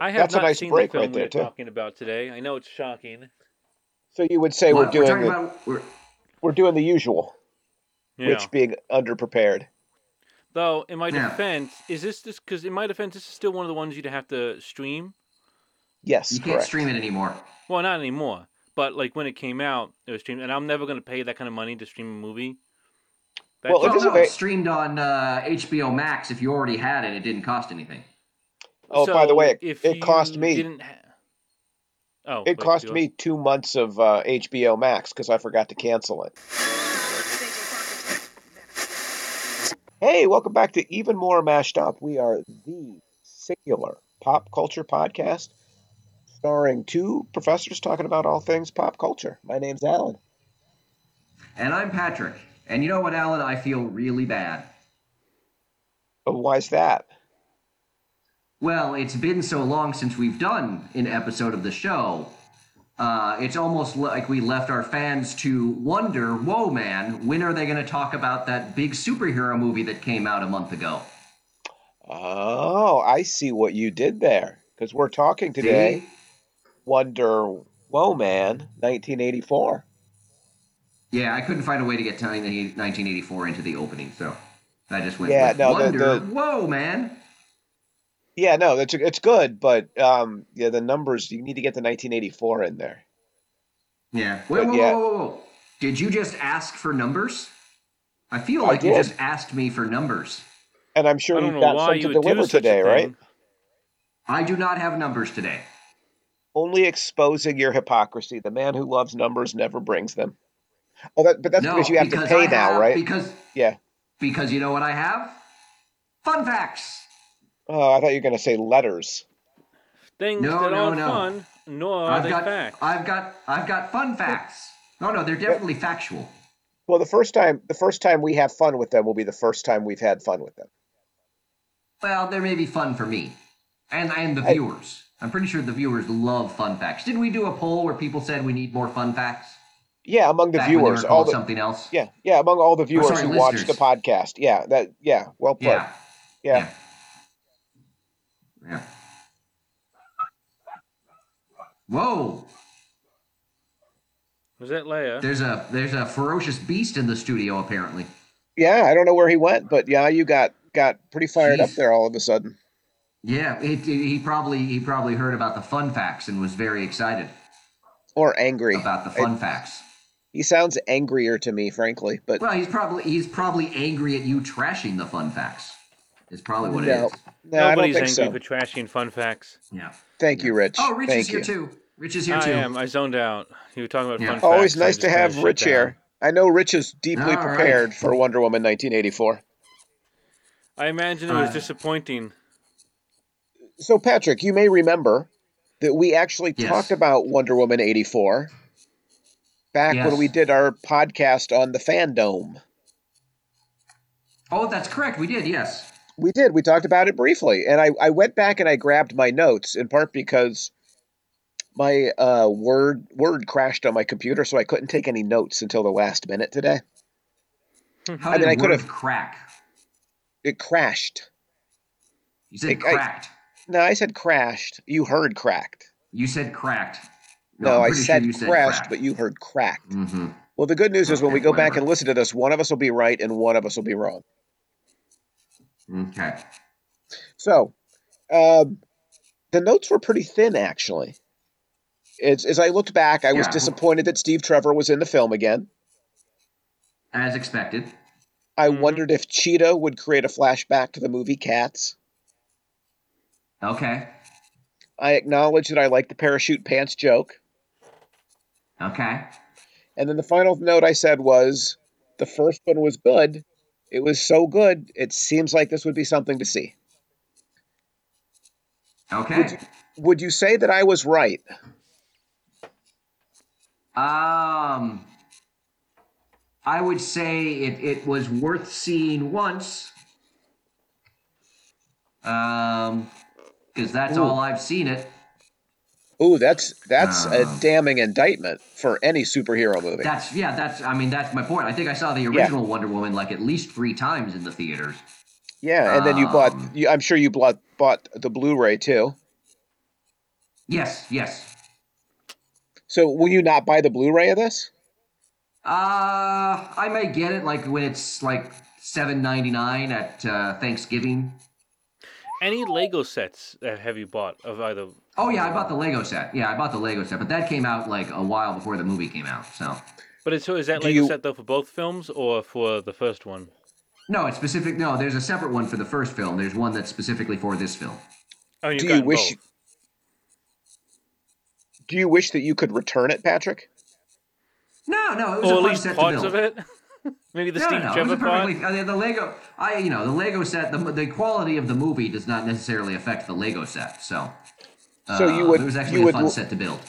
I have that's a nice seen break the film right there we're too. talking about today. I know it's shocking. So you would say What, we're doing talking the, about we're, we're doing the usual, Yeah. which being underprepared. Though, in my Yeah. defense, is this this because in my defense, this is still one of the ones you'd have to stream. Yes, you can't correct. stream it anymore. Well, not anymore. But like when it came out, it was streamed, and I'm never gonna pay that kind of money to stream a movie. That's Well, if Well, it's no, ava- it's streamed on uh, HBO Max. If you already had it, it didn't cost anything. Oh, by the way, it- if it cost me- Didn't ha- oh, It wait, cost go me two months of uh, HBO Max because I forgot to cancel it. Hey, welcome back to Even More Mashed Up. We are the singular pop culture podcast starring two professors talking about all things pop culture. My name's Alan. And I'm Patrick. And you know what, Alan? I feel really bad. Oh, why's that? Well, it's been so long since we've done an episode of the show. Uh, it's almost like we left our fans to wonder, whoa, man, when are they going to talk about that big superhero movie that came out a month ago? Oh, I see what you did there. Because we're talking today. See? Wonder man! 1984. Yeah, I couldn't find a way to get 1984 into the opening, so I just went Yeah, no, the- Wonder. the- Whoa, man! Yeah, no, that's it's good, but um, yeah, the numbers you need to get the 1984 in there. Yeah. But Wait, whoa, yeah. whoa, whoa, whoa! Did you just ask for numbers? I feel I like you just asked me for numbers. And I'm sure you've got some you to deliver today, right? I do not have numbers today. Only exposing your hypocrisy. The man who loves numbers never brings them. Oh, that, but that's no, because you have to pay I now, have- right? Because Yeah. because you know what I have? Fun facts. Oh, I thought you were going to say letters. Things No, that no, aren't no. fun, nor are I've they got facts. I've got I've got fun facts. No, no, they're definitely factual. Well, the first time the first time we have fun with them will be the first time we've had fun with them. Well, there may be fun for me, and and the viewers. I'm pretty sure the viewers love fun facts. Didn't we do a poll where people said we need more fun facts? Yeah, among the Back when viewers, all the something else. yeah, yeah, among all the viewers sorry, who watch the podcast. Yeah, that yeah, well put. Yeah. yeah. Yeah. Whoa! Was that Leia? There's a there's a ferocious beast in the studio apparently. Yeah, I don't know where he went, but yeah, you got got pretty fired up there all of a sudden. Yeah, it, it- he probably he probably heard about the fun facts and was very excited Or angry. about the fun facts. He sounds angrier to me, frankly. But Well, he's probably he's probably angry at you trashing the fun facts. Is probably what it no, is. no, I don't Nobody's think angry so. for trashing fun facts. Yeah. Thank you, Rich. Oh, Rich Thank is here you. too. Rich is here I too. am. I zoned out. You were talking about Yeah. fun facts. Always I nice to have Rich here. I know Rich is deeply All right. prepared for Wonder Woman 1984. I imagine it was Uh, disappointing. So, Patrick, you may remember that we actually Yes. talked about Wonder Woman 84 back Yes. when we did our podcast on the fandom. Oh, that's correct. We did. Yes. We did. We talked about it briefly. And I, I went back and I grabbed my notes in part because my uh, word word crashed on my computer, so I couldn't take any notes until the last minute today. How I mean, I could have- crack? It crashed. You said I- I- cracked. No, I said crashed. You heard cracked. You said cracked. No, I'm I said sure said crashed, cracked. but you heard cracked. Mm-hmm. Well, the good news is when we Okay, go back and listen to this, one of us will be right and one of us will be wrong. Okay. So, um, the notes were pretty thin, actually. As, as I looked back, I was disappointed that Steve Trevor was in the film again. As expected. I Mhm. wondered if Cheetah would create a flashback to the movie Cats. Okay. I acknowledge that I like the parachute pants joke. Okay. And then the final note I said was the first one was good. It was so good, it seems like this would be something to see. Okay. Would you, would you say that I was right? Um, I would say it, it was worth seeing once. Um, because that's Ooh. all I've seen it. Ooh, that's that's a Um, damning indictment for any superhero movie. That's yeah. That's I mean that's my point. I think I saw the original Wonder Woman like at least three times in the theaters. Yeah, and then you bought. Um, You, I'm sure you bought bought the Blu-ray too. Yes, yes. So will you not buy the Blu-ray of this? Uh, I may get it like when it's like seven ninety nine at uh, Thanksgiving. Any Lego sets uh, have you bought of either? Oh yeah, I bought the Lego set. Yeah, I bought the Lego set, but that came out like a while before the movie came out. So But it's, so is that Do Lego you- set though for both films or for the first one? no, it's specific. No, there's a separate one for the first film. There's one that's specifically for this film. Oh, you've Do you wish- both. Do you wish that you could return it, Patrick? No, no, it was or a at fun least set to parts build. Of it? Maybe the no, Steve no, it was a perfectly. Uh, the Lego, I you know the Lego set. The, the quality of the movie does not necessarily affect the Lego set. So, So you uh, would- It was you actually a would fun set to build.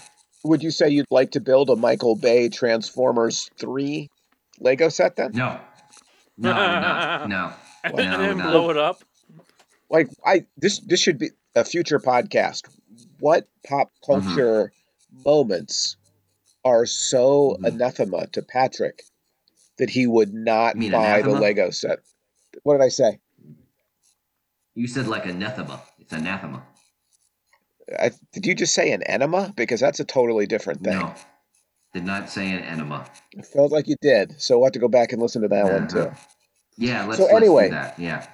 Would you say you'd like to build a Michael Bay Transformers 3 Lego set then? No, no, no, no. and No, then no. blow it up. Like I this this should be a future podcast. What pop Mm-hmm. culture moments are so Mhm. anathema to Patrick that he would not You mean buy the? Lego set? What did I say? You said like anathema. It's anathema. I, did you just say an enema? Because that's a totally different thing. No, did not say an enema. It felt like you did. So we'll have to go back and listen to that one too. Uh-huh. Yeah, let's, So let's anyway- do that. Yeah.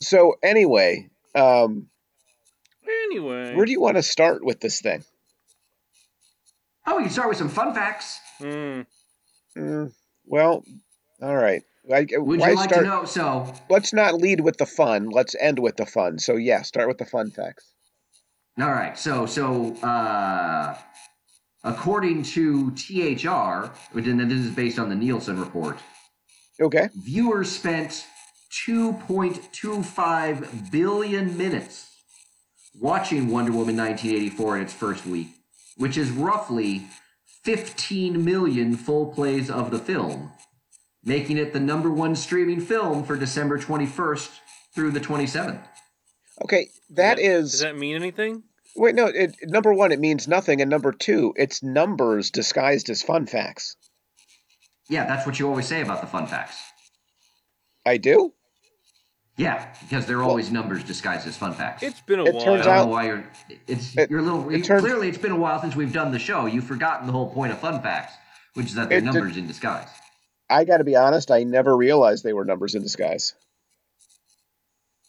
So anyway, um, Anyway. where do you want to start with this thing? Oh, we can start with some fun facts. Mm. Mm, well, all right. I, Would you like start? to know? So, Let's not lead with the fun. Let's end with the fun. So yeah, start with the fun facts. all right. So, so uh, according to THR, and this is based on the Nielsen report, Okay. viewers spent 2.25 billion minutes watching Wonder Woman 1984 in its first week, which is roughly 15 million full plays of the film, making it the number one streaming film for December 21st through the 27th. Okay. That is Does that mean anything? wait. No. It, number one, it means nothing, and number two, it's numbers disguised as fun facts. Yeah, that's what you always say about the fun facts. I do. Yeah, because they're always numbers disguised as fun facts. It's been a It while. turns I don't out- know why you're. It's It- you're a little. it you- turns- clearly, it's been a while since we've done the show. You've forgotten the whole point of fun facts, which is that they're It did- numbers in disguise. I got to be honest. I never realized they were numbers in disguise.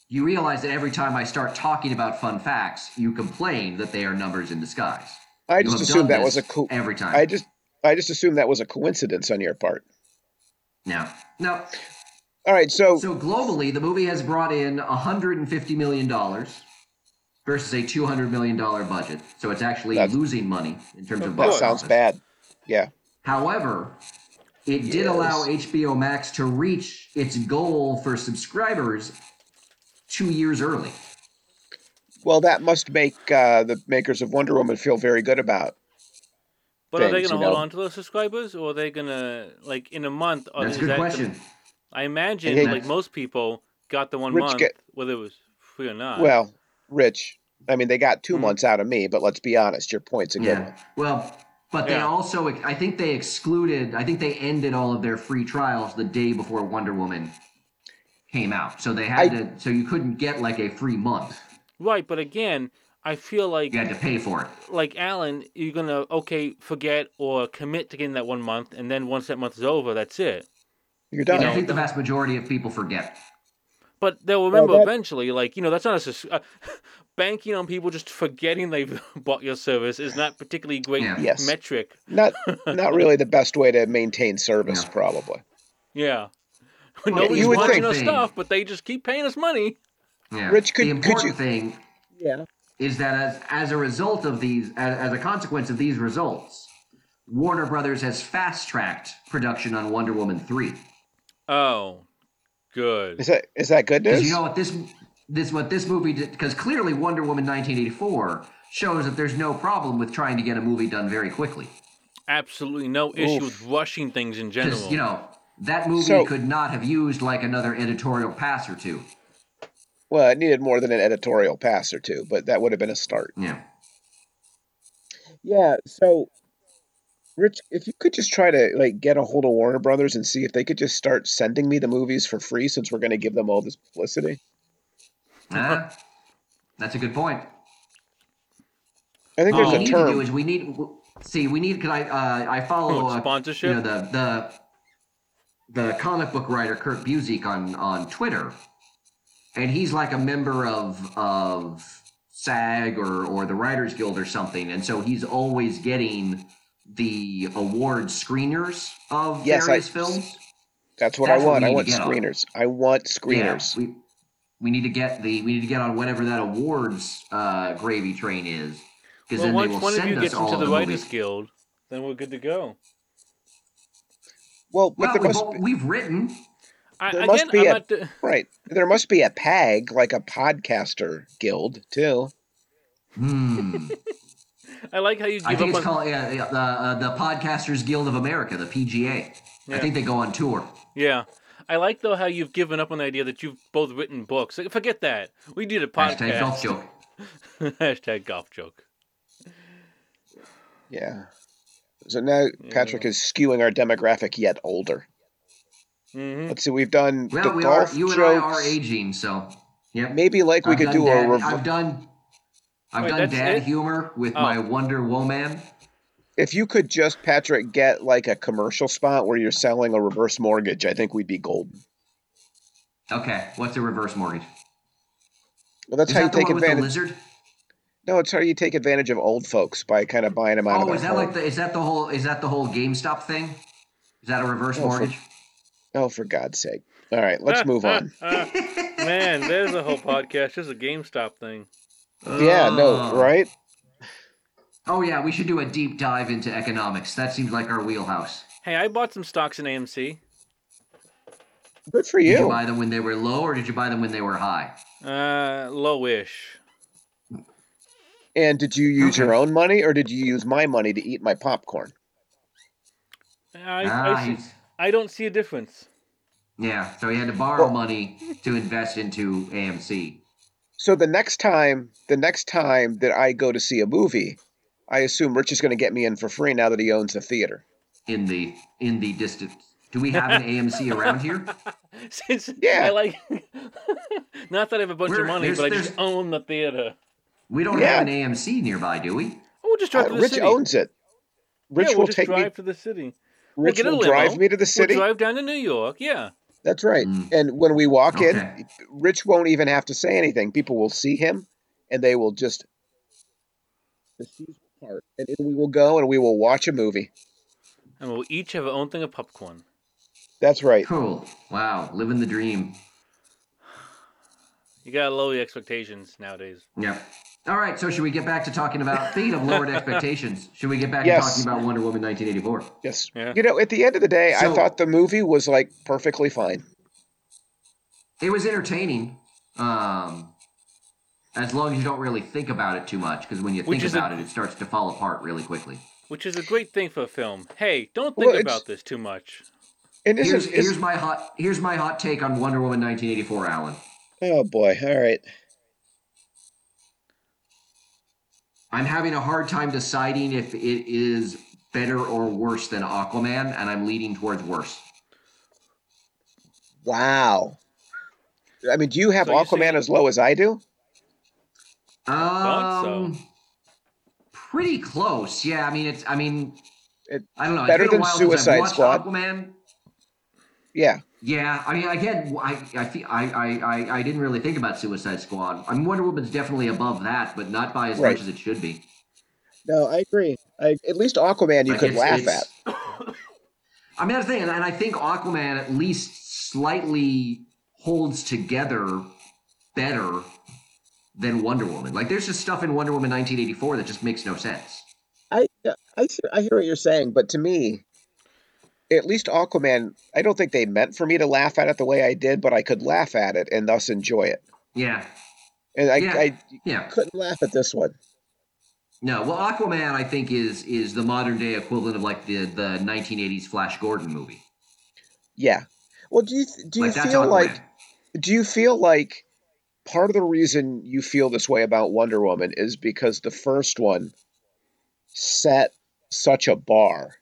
You realize that every time I start talking about fun facts, you complain that they are numbers in disguise. I just assumed that was a co- every time. I just I just assumed that was a coincidence on your part. no, no. All right. So, So globally, the movie has brought in 150 million dollars versus a 200 million dollar budget. So it's actually losing money in terms of Of that sounds office. bad. Yeah. However, it did allow HBO Max to reach its goal for subscribers two years early. Well, that must make uh, the makers of Wonder Woman feel very good about. But are they going to hold know. on to those subscribers, or are they going to like in a month? Are, That's a good that question. Gonna, I imagine, Hey, like most people, got the one Rich month, get- whether it was free or not. Well, Rich, I mean, they got 2 Mhm. months out of me, but let's be honest, your point's a good Yeah. one. Well, but they Yeah. also, I think they excluded, I think they ended all of their free trials the day before Wonder Woman came out. So they had I- to, so you couldn't get like a free month. right, but again, I feel like You had to pay for it. like Alan, you're gonna okay forget or commit to getting that one month, and then once that month is over, that's it. You're done. And I think the vast majority of people forget. But they'll remember that- eventually. Like you know, that's not a uh, banking on people just forgetting they've bought your service is not particularly great Yeah. Yes. metric. Not not really the best way to maintain service, No. probably. Yeah, Well, nobody's you would watching think- our stuff, but they just keep paying us money. Yeah. Rich, could- the could important you- thing Yeah. is that as as a result of these, as, as a consequence of these results, Warner Brothers has fast tracked production on Wonder Woman three. Oh, good. Is that is that good news? you know what this this what this movie did because clearly Wonder Woman 1984 shows that there's no problem with trying to get a movie done very quickly. Absolutely no issue Oof. with rushing things in general. Because you know that movie So- could not have used like another editorial pass or two. well, it needed more than an editorial pass or two, but that would have been a start. Yeah. Yeah. So, Rich, if you could just try to like get a hold of Warner Brothers and see if they could just start sending me the movies for free, since we're going to give them all this publicity. That's a good point. I think What there's we a need to do term. is we need see we need because I uh, I follow Oh, uh, sponsorship? you know the the the comic book writer Kurt Busiek on on Twitter, and he's like a member of of SAG or or the Writers Guild or something, and so he's always getting the award screeners of Yes, I- various films. That's what That's I what want. we I need want to get on. screeners. I want screeners. Yeah, we we need to get the we need to get on whatever that awards uh, gravy train is. Because Well, then once they will one of send you us gets all into the the Writers movies. Guild, then we're good to go. Well, but Well, there we've, all- be, we've written. I, There again, must be I'm a- not. d- right. There must be a PAG, like a podcaster guild, too. Hmm. I like how you give I think up it's on. called yeah, yeah, the uh, the Podcasters Guild of America, the PGA. Yeah. I think they go on tour. Yeah. I like though how you've given up on the idea that you've both written books. Like, Forget that. We did a podcast. Hashtag golf joke. Hashtag golf joke. Yeah. So now Patrick is skewing our demographic yet older. hmm Let's see. We've done Well, the we are. golf You and jokes. I are aging, so yeah. Maybe like we I've could do dad, a rev- I've done. I've Wait, done dad it? humor with Oh. my Wonder Woman. If you could just Patrick get like a commercial spot where you're selling a reverse mortgage, I think we'd be golden. Okay, what's a reverse mortgage? Well, that's Is how you that the take one with the advantage. lizard? No, it's how you take advantage of old folks by kind of buying them out of Oh, their is that home. like the is that the whole is that the whole GameStop thing? Is that a reverse Oh, for- mortgage? Oh, for God's sake! All right, let's move on. Man, there's a whole podcast. Just a GameStop thing. Yeah, no, Oh. right? Oh yeah, we should do a deep dive into economics. That seems like our wheelhouse. Hey, I bought some stocks in AMC. Good for you. Did you you. buy them when they were low, or did you buy them when they were high? Uh, lowish. And did you use Okay. your own money or did you use my money to eat my popcorn? I, ah, I, see- I don't see a difference. yeah. So he had to borrow Well- money to invest into AMC. So the next time, the next time that I go to see a movie, I assume Rich is going to get me in for free now that he owns a theater. in the in the distance. Do we have an AMC around here? Since Yeah. I like, not that I have a bunch Where- of money, there's- but I just own the theater. We don't Yeah. have an AMC nearby, do we? Oh, we'll just drive Uh, to the Rich city. owns it. Rich yeah, we'll will just take drive me. to the city. Rich get a will drive me to the city. We'll drive down to New York. Yeah. That's right. Mm. And when we walk Okay. in, Rich won't even have to say anything. People will see him, and they will just the part, and in we will go, and we will watch a movie. And we'll each have our own thing of popcorn. That's right. Cool. Wow, living the dream. You gotta lower the expectations nowadays. Yeah. All right, so should we get back to talking about speed of lowered expectations? Should we get back Yes. to talking about Wonder Woman 1984? Yes. Yeah. You know, at the end of the day, I thought the movie was like perfectly fine. It was entertaining, um, as long as you don't really think about it too much, because when you Which think is a- about it, it starts to fall apart really quickly. Which is a great thing for a film. Hey, don't Well, think it's- about this too much. And this Here's, is, is here's my hot here's my hot take on Wonder Woman 1984, Alan. oh boy, all right. I'm having a hard time deciding if it is better or worse than Aquaman, and I'm leaning towards worse. Wow. I mean, do you have So you're Aquaman saying- as low as I do? Thought so. Um, pretty close. Yeah, I mean it's. I mean, It- I don't know. better than a while since I've Suicide Squad. Aquaman. Yeah. Yeah, I mean, again, I I, feel, I I I I didn't really think about Suicide Squad. I mean, Wonder Woman's definitely above that, but not by as Right. much as it should be. No, I agree. I, at least Aquaman you Like, could laugh at. I mean, that's the thing, and I think Aquaman at least slightly holds together better than Wonder Woman. Like, there's just stuff in Wonder Woman 1984 that just makes no sense. I I hear, I hear what you're saying, but to me, at least Aquaman, I don't think they meant for me to laugh at it the way I did, but I could laugh at it and thus enjoy it. Yeah, And I, Yeah. I yeah. couldn't laugh at this one. No, well, Aquaman, I think is is the modern day equivalent of like the the 1980s Flash Gordon movie. Yeah. Well, do you do you like feel like do you feel like part of the reason you feel this way about Wonder Woman is because the first one set such a bar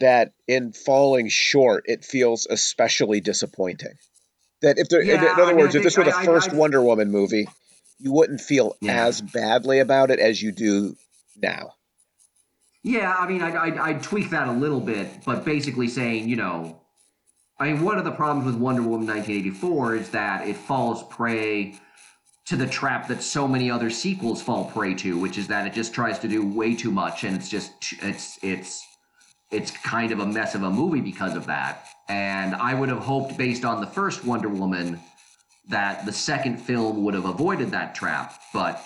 that in falling short it feels especially disappointing. That if there in, Yeah, in I other mean, words, I if this were the I- I- first I- Wonder Woman movie, you wouldn't feel Yeah. as badly about it as you do now. Yeah, I mean, I'd, I'd, I'd tweak that a little bit, but basically saying, you know, I mean, one of the problems with Wonder Woman 1984 is that it falls prey to the trap that so many other sequels fall prey to, which is that it just tries to do way too much, and it's just it's it's it's kind of a mess of a movie because of that. And I would have hoped, based on the first Wonder Woman, that the second film would have avoided that trap, but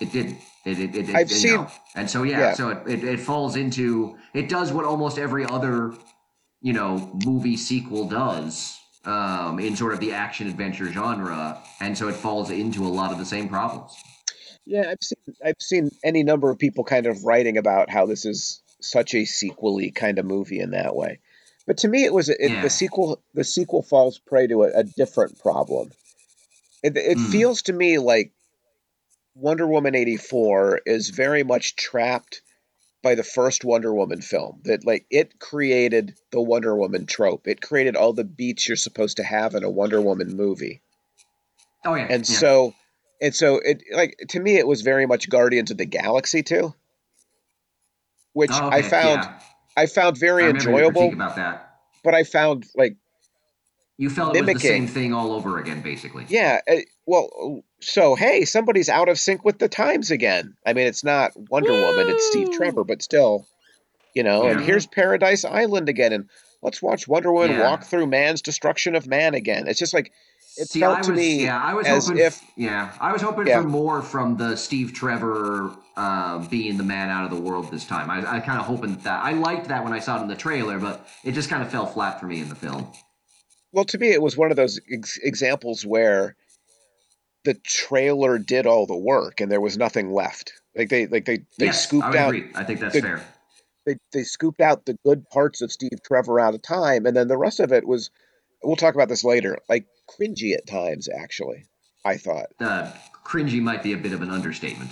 it didn't. It, it, it, it I've seen- know. and so yeah, yeah. so it, it, it falls into it does what almost every other you know movie sequel does um, in sort of the action adventure genre, and so it falls into a lot of the same problems. Yeah, I've seen I've seen any number of people kind of writing about how this is such a sequel-y kind of movie in that way. But to me, it was it, Yeah. the sequel. The sequel falls prey to a, a different problem. It, it Mm. feels to me like Wonder Woman eighty four is very much trapped by the first Wonder Woman film. That like it created the Wonder Woman trope. It created all the beats you're supposed to have in a Wonder Woman movie Oh yeah, and yeah. so and so it like to me it was very much guardians of the galaxy too which Oh, i found yeah. i found very your enjoyable about that. but i found like You felt it was the same thing all over again, basically. yeah uh, well so hey somebody's out of sync with the times again i mean it's not wonder woman it's steve trevor but still you know and here's paradise island again and let's watch wonder woman Yeah. walk through man's destruction of man again it's just like it See, felt I to was, me yeah, I was as hoping, if yeah, I was hoping Yeah. for more from the Steve Trevor uh, being the man out of the world this time. I, I kind of hoping that I liked that when I saw it in the trailer, but it just kind of fell flat for me in the film. Well, to me, it was one of those ex- examples where the trailer did all the work and there was nothing left. Like they, like they, they yes, scooped would out, agree. I think that's the- fair. they, they scooped out the good parts of Steve Trevor out of time, and then the rest of it was. We'll talk about this later. Like cringy at times, actually. I thought. Uh, cringy might be a bit of an understatement,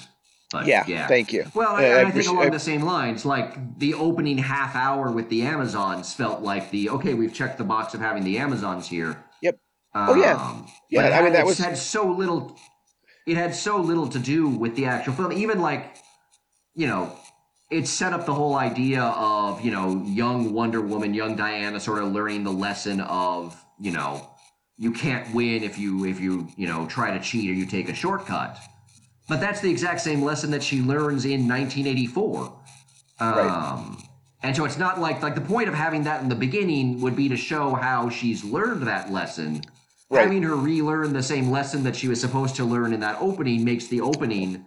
but yeah, yeah. Thank you. Well, I, I I think along I- the same lines, like the opening half hour with the Amazons felt like the okay, we've checked the box of having the Amazons here. Yep. Oh, yeah. Um, Yeah, I mean, that was- had so little. It had so little to do with the actual film. Even like, you know, it set up the whole idea of you know young Wonder Woman, young Diana, sort of learning the lesson of you know you can't win if you if you you know try to cheat or you take a shortcut. But that's the exact same lesson that she learns in 1984. Um, Right. And so it's not like like the point of having that in the beginning would be to show how she's learned that lesson. Right. Having her relearn the same lesson that she was supposed to learn in that opening makes the opening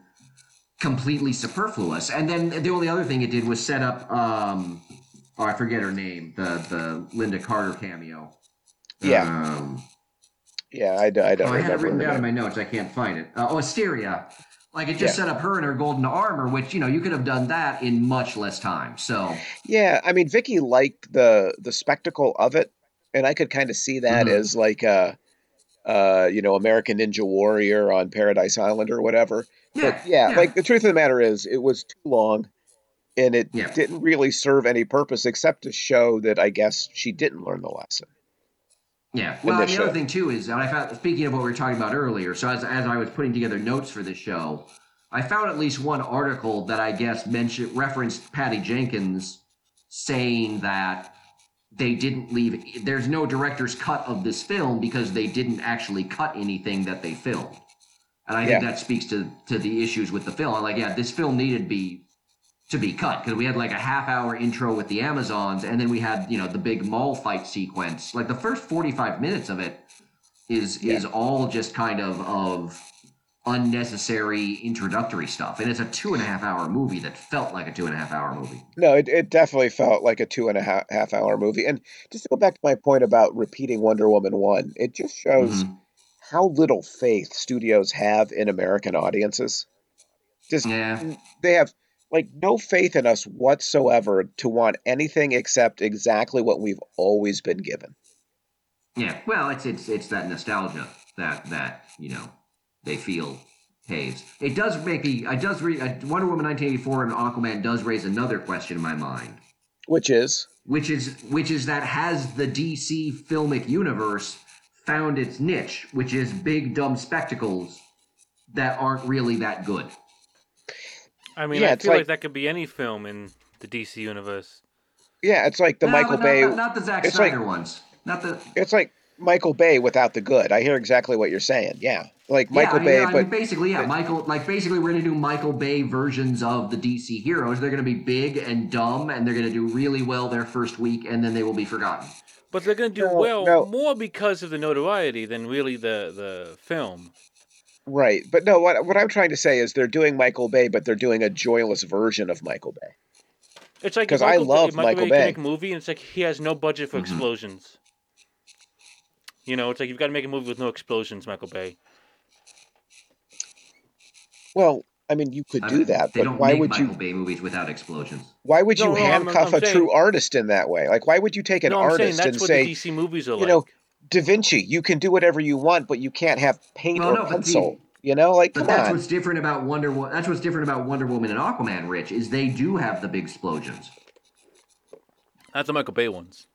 completely superfluous. And then the only other thing it did was set up um oh I forget her name, the the Lynda Carter cameo. Yeah. Um, yeah, I, d- I don't Oh, I had it written down in my notes. I can't find it. Uh, oh, Asteria. Like it just set up her in her golden armor, which you know you could have done that in much less time. So Yeah, I mean, Vicky liked the the spectacle of it, and I could kind of see that Mhm. as like a, uh, you know, American Ninja Warrior on Paradise Island or whatever. yeah, But yeah, like the truth of the matter is, it was too long, and it Yeah. didn't really serve any purpose except to show that I guess she didn't learn the lesson. Yeah. Well, the other thing too is, and I found speaking of what we were talking about earlier. So as as I was putting together notes for this show, I found at least one article that I guess mentioned referenced Patty Jenkins saying that they didn't leave. There's no director's cut of this film because they didn't actually cut anything that they filmed. And I think that speaks to to the issues with the film. I'm like, yeah, this film needed to be to be cut because we had like a half hour intro with the Amazons, and then we had you know the big mall fight sequence. Like the first forty five minutes of it is Yeah. is all just kind of of unnecessary introductory stuff, and it's a two and a half hour movie that felt like a two and a half hour movie. No, it, it definitely felt like a two and a half, half hour movie. And just to go back to my point about repeating Wonder Woman 1, it just shows Mhm. how little faith studios have in American audiences. Just Yeah, they have like no faith in us whatsoever to want anything except exactly what we've always been given. yeah. Well, it's it's it's that nostalgia that that you know they feel pays. It does make me. I does re, uh, Wonder Woman 1984 and Aquaman does raise another question in my mind. Which is which is which is that has the DC filmic universe found its niche, which is big dumb spectacles that aren't really that good. I mean, Yeah, I feel like- like that could be any film in the DC universe. Yeah, it's like the No, Michael not, Bay. not, not the Zack it's like- Snyder ones. Not the It's like Michael Bay without the good. I hear exactly what you're saying. Yeah, like Michael yeah, I mean, Bay, I but mean, basically, yeah, Michael. Like basically, we're gonna do Michael Bay versions of the DC heroes. They're gonna be big and dumb, and they're gonna do really well their first week, and then they will be forgotten. But they're going to do No, well no. more because of the notoriety than really the, the film. Right. But no, what what I'm trying to say is they're doing Michael Bay, but they're doing a joyless version of Michael Bay. It's like 'Cause if I love if Michael Bay. Bay. Can make a movie, and it's like he has no budget for Mhm. explosions. You know, it's like you've got to make a movie with no explosions, Michael Bay. Well, I mean, you could I do mean, that, They but don't why make would Michael you? Bay movies without explosions. Why would you No, no, I'm- handcuff I'm a true artist in that way? Like, why would you take an no, I'm saying artist that's and what say, the DC movies are you like. know, Da Vinci, you can do whatever you want, but you can't have paint Well, or no, but the- pencil. you know, like, But that's on. what's different about Wonder. Wo- That's what's different about Wonder Woman and Aquaman. Rich is they do have the big explosions. That's the Michael Bay ones.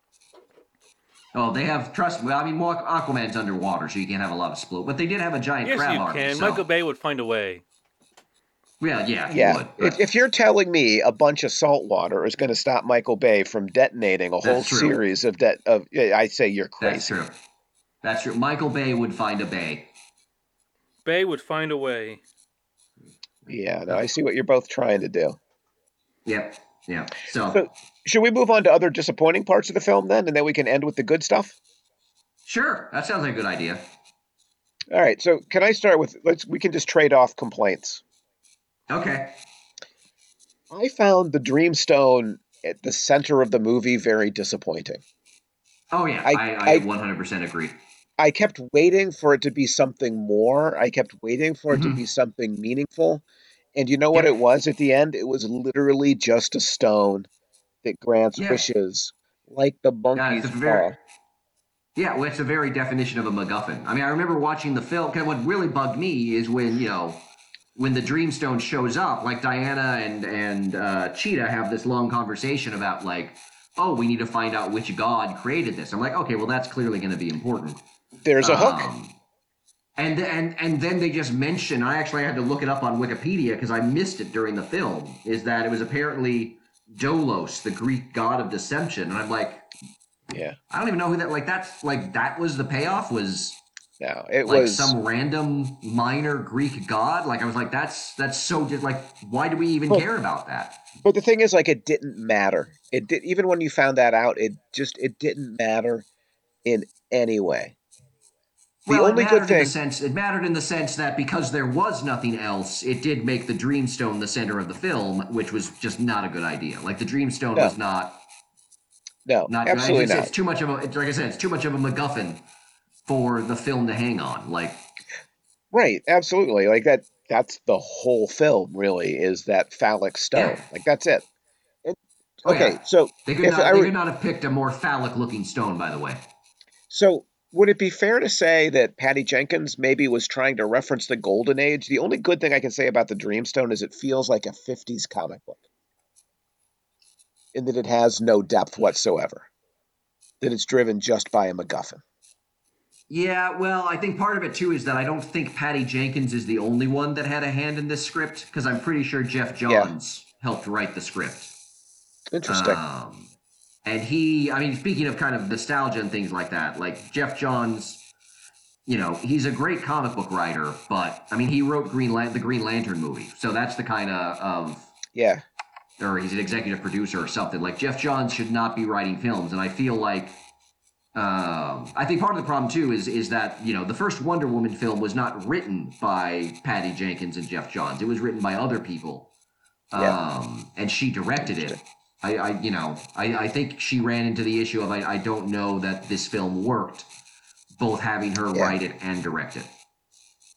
Oh, they have. Trust me. I mean, more Aquaman's underwater, so you can't have a lot of explode. But they did have a giant Yes, crab you army. can. so- Michael Bay would find a way. Yeah, yeah, he Yeah, would. if, but- if you're telling me a bunch of salt water is going to stop Michael Bay from detonating a whole true. series of that, of I say you're crazy. That's crazy. true. That's true. Michael Bay would find a bay. Bay would find a way. Yeah, no, I see what you're both trying to do. Yep. Yeah. So, So- Should we move on to other disappointing parts of the film then, and then we can end with the good stuff? sure, that sounds like a good idea. All right. So can I start with? Let's. We can just trade off complaints. Okay. I found the Dreamstone at the center of the movie very disappointing. Oh yeah, I- I, I, I- 100% agree. I kept waiting for it to be something more. I kept waiting for it to Mhm. be something meaningful. And you know what Yeah. it was at the end? It was literally just a stone that grants Yeah. wishes, like the monkey's a very- Yeah, well, it's a very definition of a MacGuffin. I mean, I remember watching the film. Cause what really bugged me is when you know when the Dreamstone shows up. Like Diana and and uh, Cheetah have this long conversation about like, oh, we need to find out which god created this. I'm like, okay, well, that's clearly going to be important. There's a hook. Um, and and and then they just mention. I actually had to look it up on Wikipedia because I missed it during the film. Is that it was apparently Dolos, the Greek god of deception, and I'm like, Yeah. I don't even know who that. Like that's like that was the payoff. Was No, it like was. some random minor Greek god. Like I was like, that's that's so just like why do we even Well- care about that? But the thing is, like, it didn't matter. It did. Even when you found that out, it just it didn't matter in any way. The well, only it good thing. the sense it mattered in the sense that because there was nothing else, it did make the Dreamstone the center of the film, which was just not a good idea. Like the Dreamstone No. was not No, not absolutely it's, not. It's too much of a like I said, it's too much of a MacGuffin for the film to hang on. Like Right, absolutely. Like that that's the whole film really is that phallic stone. Yeah. Like that's it. Oh, okay, yeah. so they could not I they could not have picked a more phallic looking stone. By the way, so would it be fair to say that Patty Jenkins maybe was trying to reference the golden age? The only good thing I can say about the Dreamstone is it feels like a 50s comic book. In that it has no depth whatsoever. That it's driven just by a MacGuffin. Yeah, well, I think part of it too is that I don't think Patty Jenkins is the only one that had a hand in this script because I'm pretty sure Geoff Johns helped write the script. Interesting. Um, and he, I mean, speaking of kind of nostalgia and things like that, like Geoff Johns, you know, he's a great comic book writer, but I mean, he wrote Green Lan- the Green Lantern movie, so that's the kind of of yeah. or he's an executive producer or something. Like Geoff Johns should not be writing films, and I feel like um, I think part of the problem too is is that you know the first Wonder Woman film was not written by Patty Jenkins and Geoff Johns. It was written by other people, Yeah. um, and she directed it. I, I you know I, I think she ran into the issue of I, I don't know that this film worked, both having her Yeah. write it and direct it.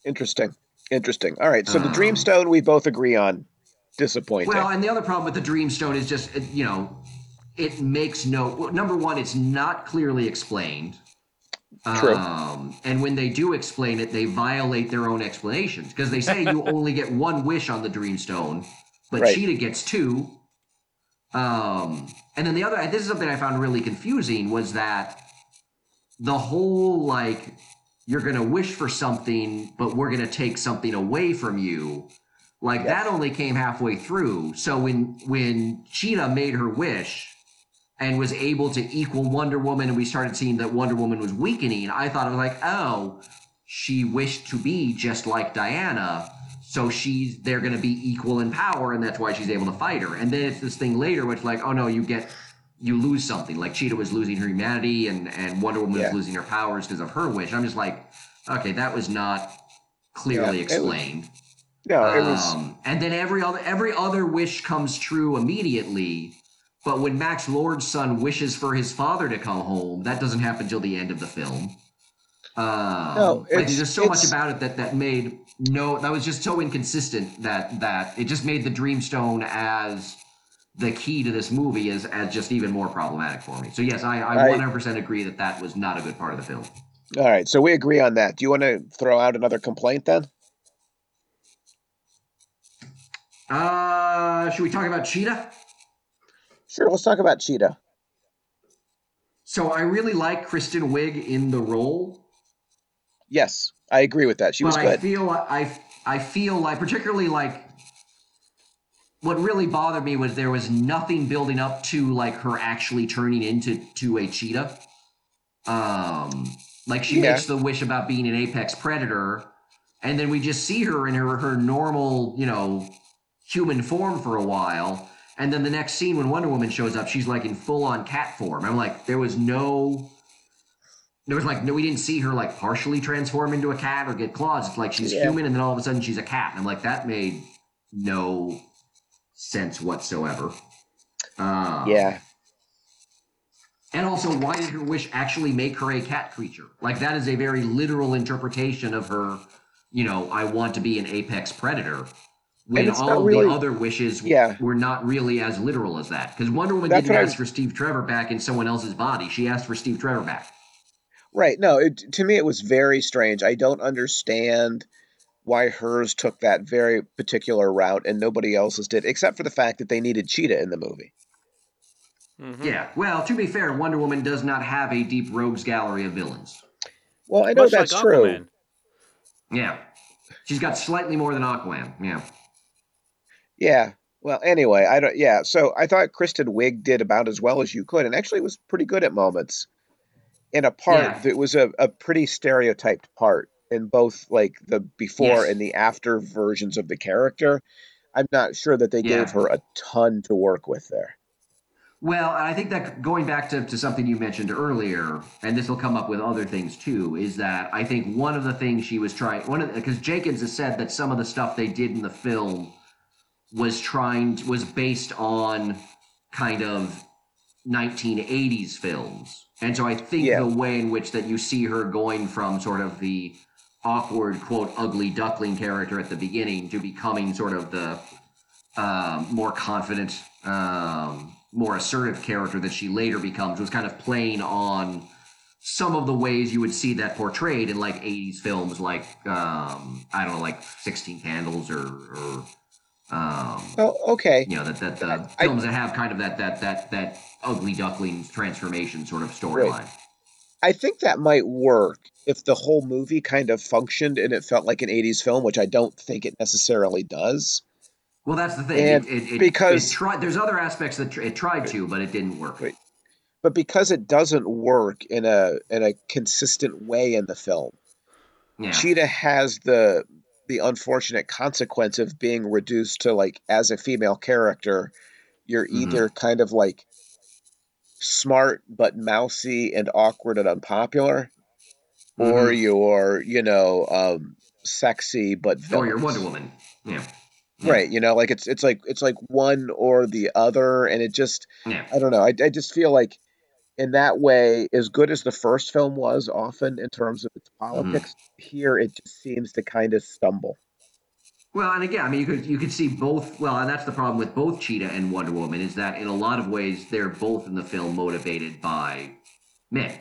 Interesting. Interesting. All right. So the Um, Dreamstone we both agree on disappointing. Well, and the other problem with the Dreamstone is just, you know, it makes no. Number one, it's not clearly explained. True. Um, and when they do explain it, they violate their own explanations because they say you only get one wish on the Dreamstone, but Right. Cheetah gets two. Um, and then the other, this is something I found really confusing was that the whole like you're going to wish for something, but we're going to take something away from you. Like Yes. that only came halfway through. So when when Cheetah made her wish and was able to equal Wonder Woman, and we started seeing that Wonder Woman was weakening, I thought it was like, oh, she wished to be just like Diana. So she's they're going to be equal in power, and that's why she's able to fight her. And then it's this thing later, which like, oh no, you get you lose something. Like Cheetah was losing her humanity, and and Wonder Woman Yeah. was losing her powers because of her wish. I'm just like, okay, that was not clearly Yeah, was- explained. No, it was. Um, and then every other every other wish comes true immediately. But when Max Lord's son wishes for his father to come home, that doesn't happen until the end of the film. Um, No, like, there's just so much about it that that made no that was just so inconsistent that that it just made the Dreamstone as the key to this movie as as just even more problematic for me. So yes, I, I I- 100% agree that that was not a good part of the film. All right, so we agree on that. Do you want to throw out another complaint then? Uh, should we talk about Cheetah? Sure, let's talk about Cheetah. So I really like Kristen Wiig in the role. Yes, I agree with that. She was but I feel I I feel like particularly like what really bothered me was there was nothing building up to like her actually turning into to a cheetah. Um like she Yeah. makes the wish about being an apex predator and then we just see her in her her normal, you know, human form for a while and then the next scene when Wonder Woman shows up she's like in full on cat form. I'm like there was no there was like no, we didn't see her like partially transform into a cat or get claws. It's like she's Yeah. human, and then all of a sudden she's a cat. And I'm like, that made no sense whatsoever. Um, yeah, And also, why did her wish actually make her a cat creature? Like that is a very literal interpretation of her. You know, I want to be an apex predator. When all of really- the other wishes Yeah. were not really as literal as that. Because Wonder Woman That's didn't what I ask for Steve Trevor back in someone else's body. She asked for Steve Trevor back. right. No, it, to me it was very strange. I don't understand why hers took that very particular route and nobody else's did, except for the fact that they needed Cheetah in the movie. Mhm. Yeah. Well, to be fair, Wonder Woman does not have a deep rogues gallery of villains. Well, I know Much that's like true. Aquaman. Yeah. She's got slightly more than Aquaman. Yeah. Yeah. Well, anyway, I don't. Yeah. So I thought Kristen Wiig did about as well as you could, and actually it was pretty good at moments. In a part Yeah. that was a, a pretty stereotyped part in both like the before Yes. and the after versions of the character. I'm not sure that they Yeah. gave her a ton to work with there. Well, I think that going back to, to something you mentioned earlier, and this will come up with other things too, is that I think one of the things she was trying, one of because Jenkins has said that some of the stuff they did in the film was trying was based on kind of 1980s films, and so I think Yeah. the way in which that you see her going from sort of the awkward quote ugly duckling character at the beginning to becoming sort of the um, more confident, um, more assertive character that she later becomes was kind of playing on some of the ways you would see that portrayed in like 80s films, like, um, I don't know, like 16 Candles or, or um, Oh, okay. you know, that, that the I- films that have kind of that, that, that, that ugly duckling transformation sort of storyline. I think that might work if the whole movie kind of functioned and it felt like an 80s film, which I don't think it necessarily does. Well, that's the thing. And it, it, it, because- it tried, there's other aspects that it tried to, but it didn't work. Right. But because it doesn't work in a in a consistent way in the film, Yeah. Cheetah has the the unfortunate consequence of being reduced to like as a female character, you're Mhm. either kind of like smart but mousy and awkward and unpopular, or Mhm. you're you know um, sexy but or you're. Wonder Woman. Yeah. Yeah. Right, you know, like it's it's like it's like one or the other, and it just Yeah. I don't know. I, I just feel like in that way, as good as the first film was, often in terms of its Mm-hmm. politics, here it just seems to kind of stumble. Well, and again, I mean, you could you could see both. Well, and that's the problem with both Cheetah and Wonder Woman is that in a lot of ways they're both in the film motivated by men.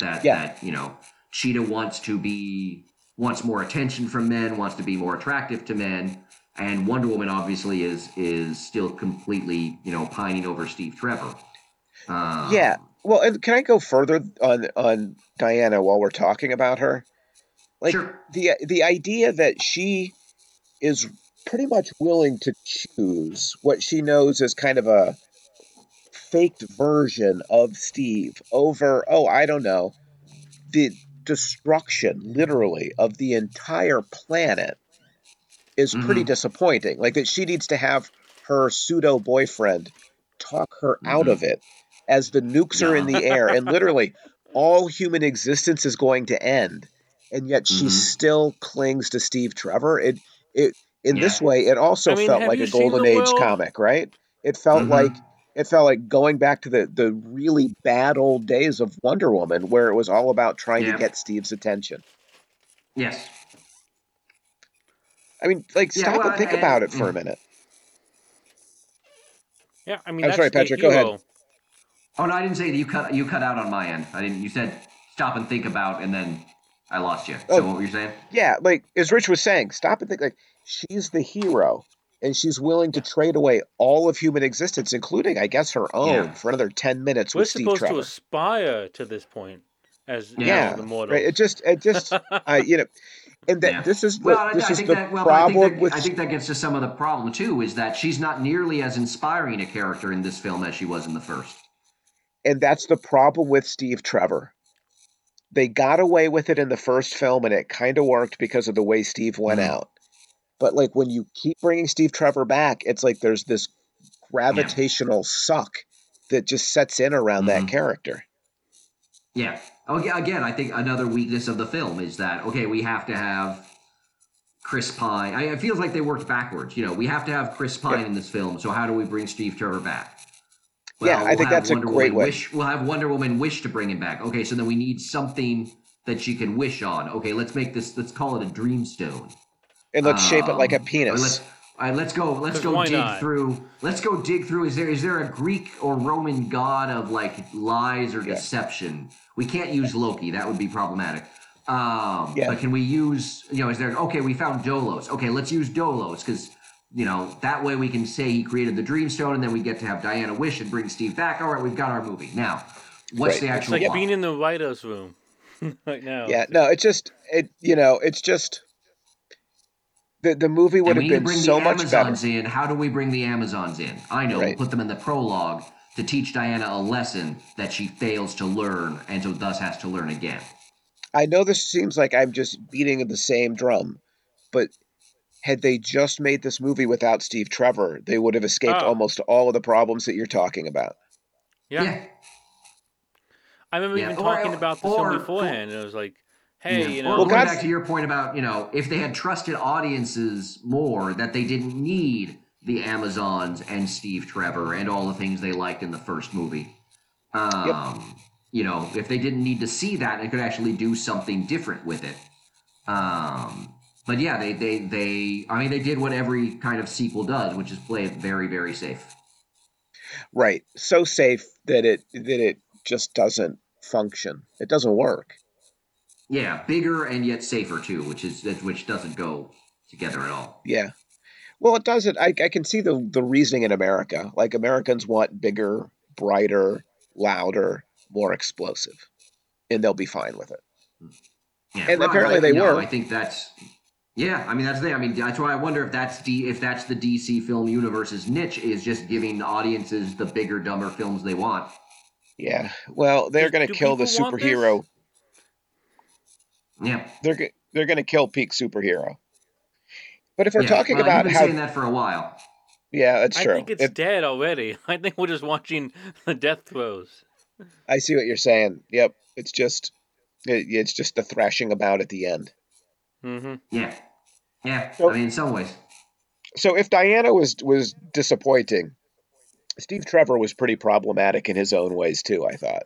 That Yeah. that you know, Cheetah wants to be wants more attention from men, wants to be more attractive to men, and Wonder Woman obviously is is still completely you know pining over Steve Trevor. Um, Yeah, Well, and can I go further on on Diana while we're talking about her? Like Sure. the the idea that she is pretty much willing to choose what she knows is kind of a faked version of Steve over oh I don't know the destruction literally of the entire planet is pretty Mhm. disappointing like that she needs to have her pseudo boyfriend talk her out Mhm. of it as the nukes are in the air and literally all human existence is going to end and yet she Mhm. still clings to Steve Trevor it it in this way it also I mean, felt like a golden age world? comic right it felt Mhm. like it felt like going back to the the really bad old days of Wonder Woman where it was all about trying Yeah. to get Steve's attention Yes. I mean like Yeah, stop well, and think and- about it for a mm. minute Yeah, I mean, I'm that's sorry, the Patrick, go ahead. Hero. Oh no, I didn't say that. You cut. You cut out on my end. I didn't. You said stop and think about, and then I lost you. Oh. So what were you saying? yeah like as Rich was saying stop and think like she's the hero and she's willing to trade away all of human existence including I guess her own Yeah. for another 10 minutes We're with Steve supposed Trevor to aspire to this point as you Yeah. know, the mortal. right it just it just I you know and that Yeah. this is the Well, this I is think the that. Well, I think problem that, with I think that gets to some of the problem too. Is that she's not nearly as inspiring a character in this film as she was in the first. And that's the problem with Steve Trevor. They got away with it in the first film and it kind of worked because of the way Steve went Mhm. out. But like when you keep bringing Steve Trevor back, it's like there's this gravitational suck that just sets in around that Mhm. character. Yeah. Oh, yeah. Again, I think another weakness of the film is that okay, we have to have Chris Pine. I, it feels like they worked backwards. You know, we have to have Chris Pine Yeah. in this film. So how do we bring Steve Trevor back? Yeah, I think have that's a great Woman way. Wish, we'll have Wonder Woman wish to bring him back. Okay, so then we need something that she can wish on. Okay, let's make this. Let's call it a dreamstone. And let's shape it like a Um, penis. Let's, all right, let's go. Let's 'Cause go dig not? through. Let's go dig through. Is there is there a Greek or Roman god of like lies or Yeah. deception? We can't use Loki. That would be problematic. Um, Yeah. But can we use? You know, is there? Okay, we found Dolos. Okay, let's use Dolos because you know that way we can say he created the Dreamstone, and then we get to have Diana wish and bring Steve back. All right, we've got our movie now. What's Right. the It's It's actual like plot? being in the writer's room right now. yeah, no, it's just it you know, it's just the the movie would and have need been bring so the much better. Amazons in. How do we bring the Amazons in? I know. Right. We'll put them in the prologue to teach Diana a lesson that she fails to learn, and so thus has to learn again. I know this seems like I'm just beating the same drum, but had they just made this movie without Steve Trevor, they would have escaped Oh. almost all of the problems that you're talking about. Yeah. I remember Yeah, even or- talking about this or- film beforehand. and it was like, hey, Yeah. you know, Well, going God's- back to your point about you know if they had trusted audiences more, that they didn't need the Amazons and Steve Trevor and all the things they liked in the first movie. Um, You know, if they didn't need to see that, they could actually do something different with it. Um, but yeah, they they they. I mean, they did what every kind of sequel does, which is play it very very safe. Right. So safe that it that it just doesn't function. It doesn't work. Yeah, bigger and yet safer too, which is which doesn't go together at all. Yeah. Well, it doesn't. I, I can see the the reasoning in America. Like Americans want bigger, brighter, louder, more explosive, and they'll be fine with it. Hmm. Yeah, And apparently they know, were. I think that's yeah. I mean, that's the. I mean, that's why I wonder if that's D, if that's the DC film universe's niche is just giving audiences the bigger, dumber films they want. Yeah. Well, they're going to kill the people want this? superhero. Yeah, They're they're going to kill peak superhero. But if we're Yeah. talking Well, about you've been how, saying that for a while. yeah, that's true. I think it's It- dead already. I think we're just watching the death throes. I see what you're saying. Yep. It's just, it, it's just the thrashing about at the end. Hmm Yeah, yeah. So- I mean, in some ways, So if Diana was was disappointing, Steve Trevor was pretty problematic in his own ways too. I thought.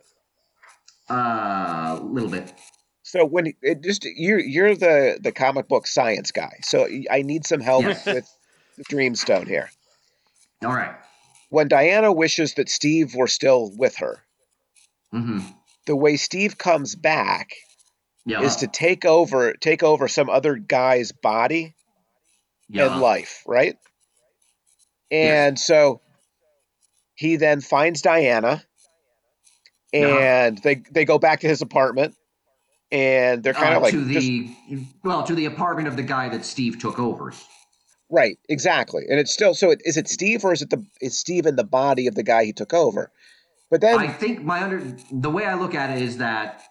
uh, a little bit. So when it just you're you're the the comic book science guy, so I need some help Yes. with Dreamstone here. All right. When Diana wishes that Steve were still with her, Mm-hmm. the way Steve comes back Yeah. is to take over take over some other guy's body yeah. and life, right? And so he then finds Diana and they they go back to his apartment, and they're kind Uh, of like to just- well to the apartment of the guy that Steve took over. right, exactly. And it's still so. It, is it Steve or is it the is Steve in the body of the guy he took over? But then I think my under the way I look at it is that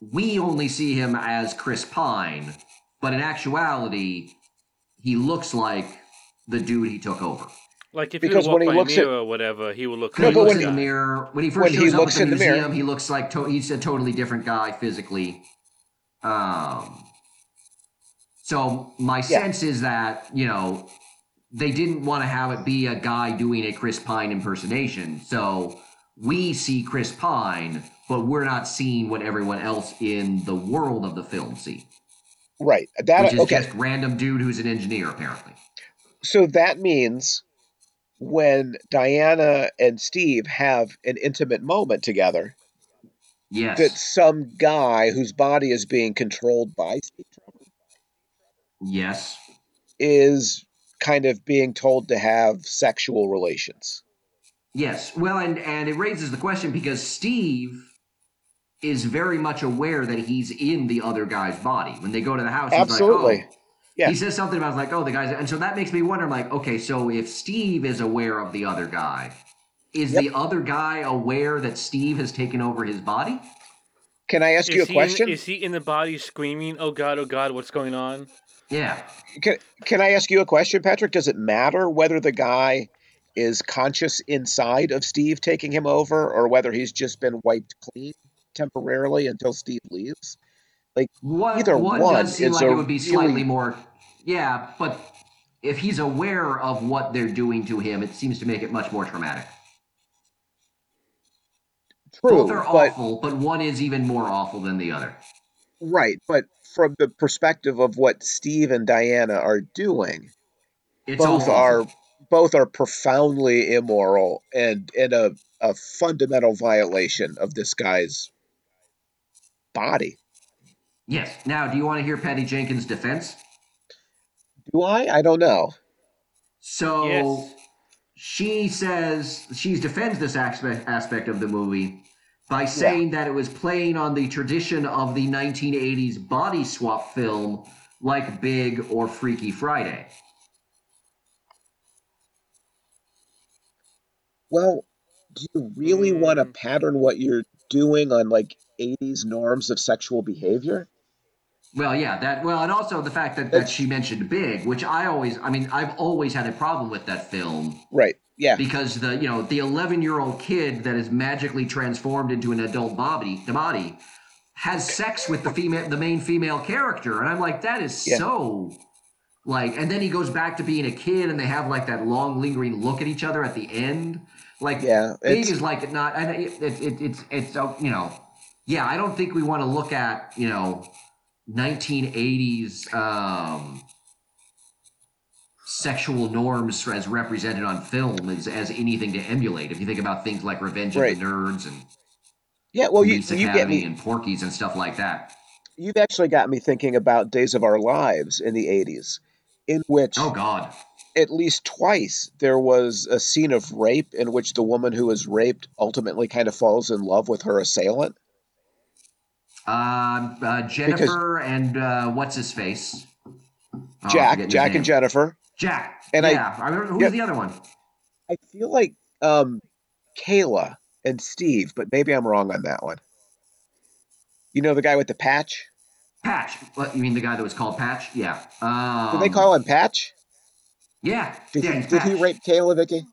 we only see him as Chris Pine, but in actuality, he looks like the dude he took over. Like if Because you when he looks a at- or whatever, he will look. When No, he but looks when in the mirror, when he first when he shows up looks at the in the mirror- museum, he looks like to- he's a totally different guy physically. Um, so my Yeah. sense is that you know they didn't want to have it be a guy doing a Chris Pine impersonation. So we see Chris Pine, but we're not seeing what everyone else in the world of the film see, right that which is okay. just random dude who's an engineer apparently. so that means when Diana and Steve have an intimate moment together, Yes. that some guy whose body is being controlled by Steve Trevor yes. is kind of being told to have sexual relations. Yes. Well, and and it raises the question because Steve is very much aware that he's in the other guy's body. When they go to the house, Absolutely. he's like, oh. Yeah. He says something about like, oh, the guy's, and so that makes me wonder, I'm like, okay, so if Steve is aware of the other guy, is Yep. the other guy aware that Steve has taken over his body? Can I ask you a question? in, is he in the body screaming, "Oh God, oh God, what's going on"? Yeah. Can, can I ask you a question, Patrick? Does it matter whether the guy is conscious inside of Steve taking him over or whether he's just been wiped clean temporarily until Steve leaves? Like One, Either one, one does seem like it would be slightly really- more. Yeah, but if he's aware of what they're doing to him, it seems to make it much more traumatic. True, Both are but awful, but one is even more awful than the other. right, but from the perspective of what Steve and Diana are doing, It's both all are both are profoundly immoral and and a, a fundamental violation of this guy's body. Yes. Now, do you want to hear Patty Jenkins' defense? Do I? I don't know. So Yes. she says she defends this aspect aspect of the movie by saying that it was playing on the tradition of the 1980s body swap film like Big or Freaky Friday. Well, do you really want to Mm. pattern what you're doing on like 80s norms of sexual behavior? Well, yeah, that well, and also the fact that, that she mentioned Big, which I always, I mean, I've always had a problem with that film Right. Yeah. because the you know the 11 year old kid that is magically transformed into an adult body, the body, has sex with the female, the main female character, and I'm like, that is Yeah. so. Like, and then he goes back to being a kid, and they have like that long lingering look at each other at the end. Like, Yeah, Big is like not, and it, it, it, it's it's you know, yeah, I don't think we want to look at you know 1980s um, sexual norms as represented on film as, as anything to emulate. If you think about things like Revenge Right. of the Nerds and Yeah. Well, you, you get me. and Porky's and stuff like that. You've actually got me thinking about Days of Our Lives in the 80s, in which Oh God, at least twice there was a scene of rape in which the woman who was raped ultimately kind of falls in love with her assailant. Uh, uh, Jennifer and uh, what's his face? Oh, Jack, Jack and Jennifer. Jack. And I- yeah, I, remember who's Yep. the other one? I feel like um, Kayla and Steve, but maybe I'm wrong on that one. You know the guy with the patch? Patch. What you mean the guy that was called Patch? Yeah. Um, Did they call him Patch? Yeah. Did, yeah, he, did he rape Kayla, Vicky?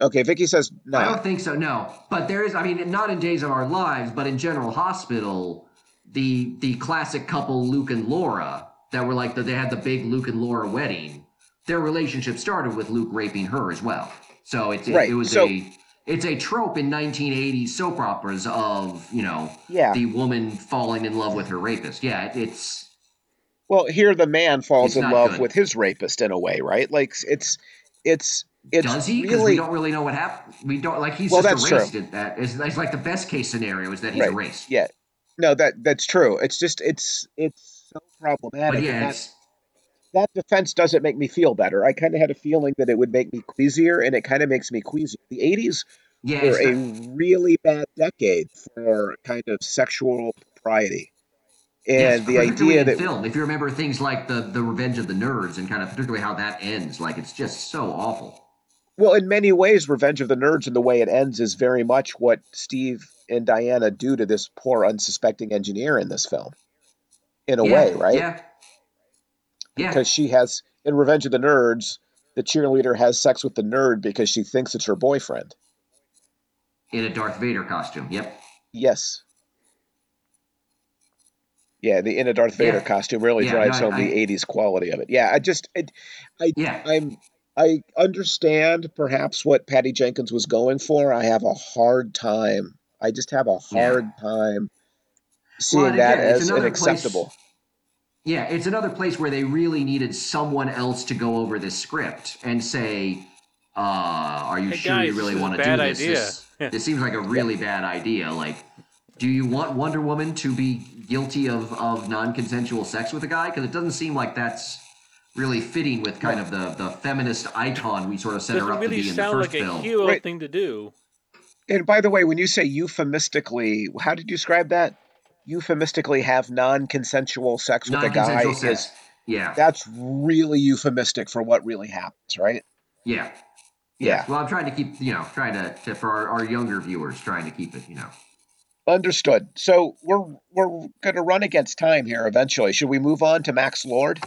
Okay, Vicky says no. I don't think so. No, but there is. I mean, not in Days of Our Lives, but in General Hospital, the the classic couple Luke and Laura that were like the, they had the big Luke and Laura wedding. Their relationship started with Luke raping her as well. So it's it, Right, it was so- a it's a trope in 1980s soap operas of you know Yeah. the woman falling in love with her rapist. Yeah, it, it's Well, here the man falls in love good. with his rapist in a way, right? Like it's it's it's does he? Because really we don't really know what happened. We don't like he's Well, just erased true. it. That is that's like the best case scenario is that he's Right. erased. yeah. No, that that's true. It's just it's it's so problematic. But yeah, that, that defense doesn't make me feel better. I kind of had a feeling that it would make me queasier, and it kind of makes me queasier. The '80s Yeah, it's a not- really bad decade for kind of sexual propriety. And the idea that film, if you remember things like the the Revenge of the Nerds and kind of particularly how that ends, like it's just so awful. Well, in many ways, Revenge of the Nerds and the way it ends is very much what Steve and Diana do to this poor, unsuspecting engineer in this film. In a yeah, way, right? Yeah. Yeah. Because she has, in Revenge of the Nerds, the cheerleader has sex with the nerd because she thinks it's her boyfriend. In a Darth Vader costume. Yep. Yes. Yeah, the in a Darth Vader Yeah. costume really Yeah, drives no, home I- the '80s quality of it. Yeah, I just, it, Yeah. I'm I understand perhaps what Patty Jenkins was going for. I have a hard time. I just have a Yeah. hard time seeing and that again, it's as another unacceptable. Yeah, it's another place where they really needed someone else to go over this script and say, uh, "Are you Hey, sure guys, you really want to do this? idea." This, Yeah. this seems like a really bad idea. Like, do you want Wonder Woman to be guilty of of non-consensual sex with a guy? Because it doesn't seem like that's really fitting with kind of the the feminist icon we sort of set her Doesn't up really to be in the sound first like a film. hero Right. thing to do. And by the way, when you say euphemistically, how did you describe that? Euphemistically have non-consensual sex with a guy Non-consensual is. Yeah, that's really euphemistic for what really happens, right? yeah. Yeah. Well, I'm trying to keep, you know, trying to, to for our, our younger viewers, trying to keep it, you know. Understood. So we're we're going to run against time here eventually. Should we move on to Max Lord?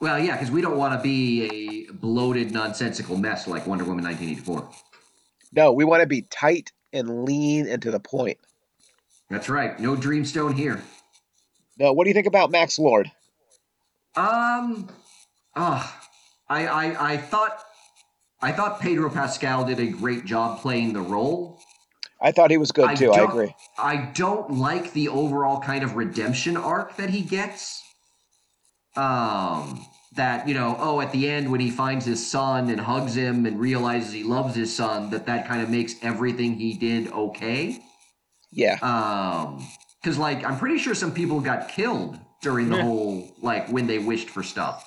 Well, yeah, because we don't want to be a bloated, nonsensical mess like Wonder Woman 1984. No, we want to be tight and lean and to the point. That's right. No Dreamstone here. No, what do you think about Max Lord? Um, ah, I, I, I thought, I thought Pedro Pascal did a great job playing the role. I thought he was good I too. I agree. I don't like the overall kind of redemption arc that he gets. Um, that you know, oh, at the end when he finds his son and hugs him and realizes he loves his son, that that kind of makes everything he did okay. Yeah. Um, because like I'm pretty sure some people got killed during the Yeah. whole like when they wished for stuff.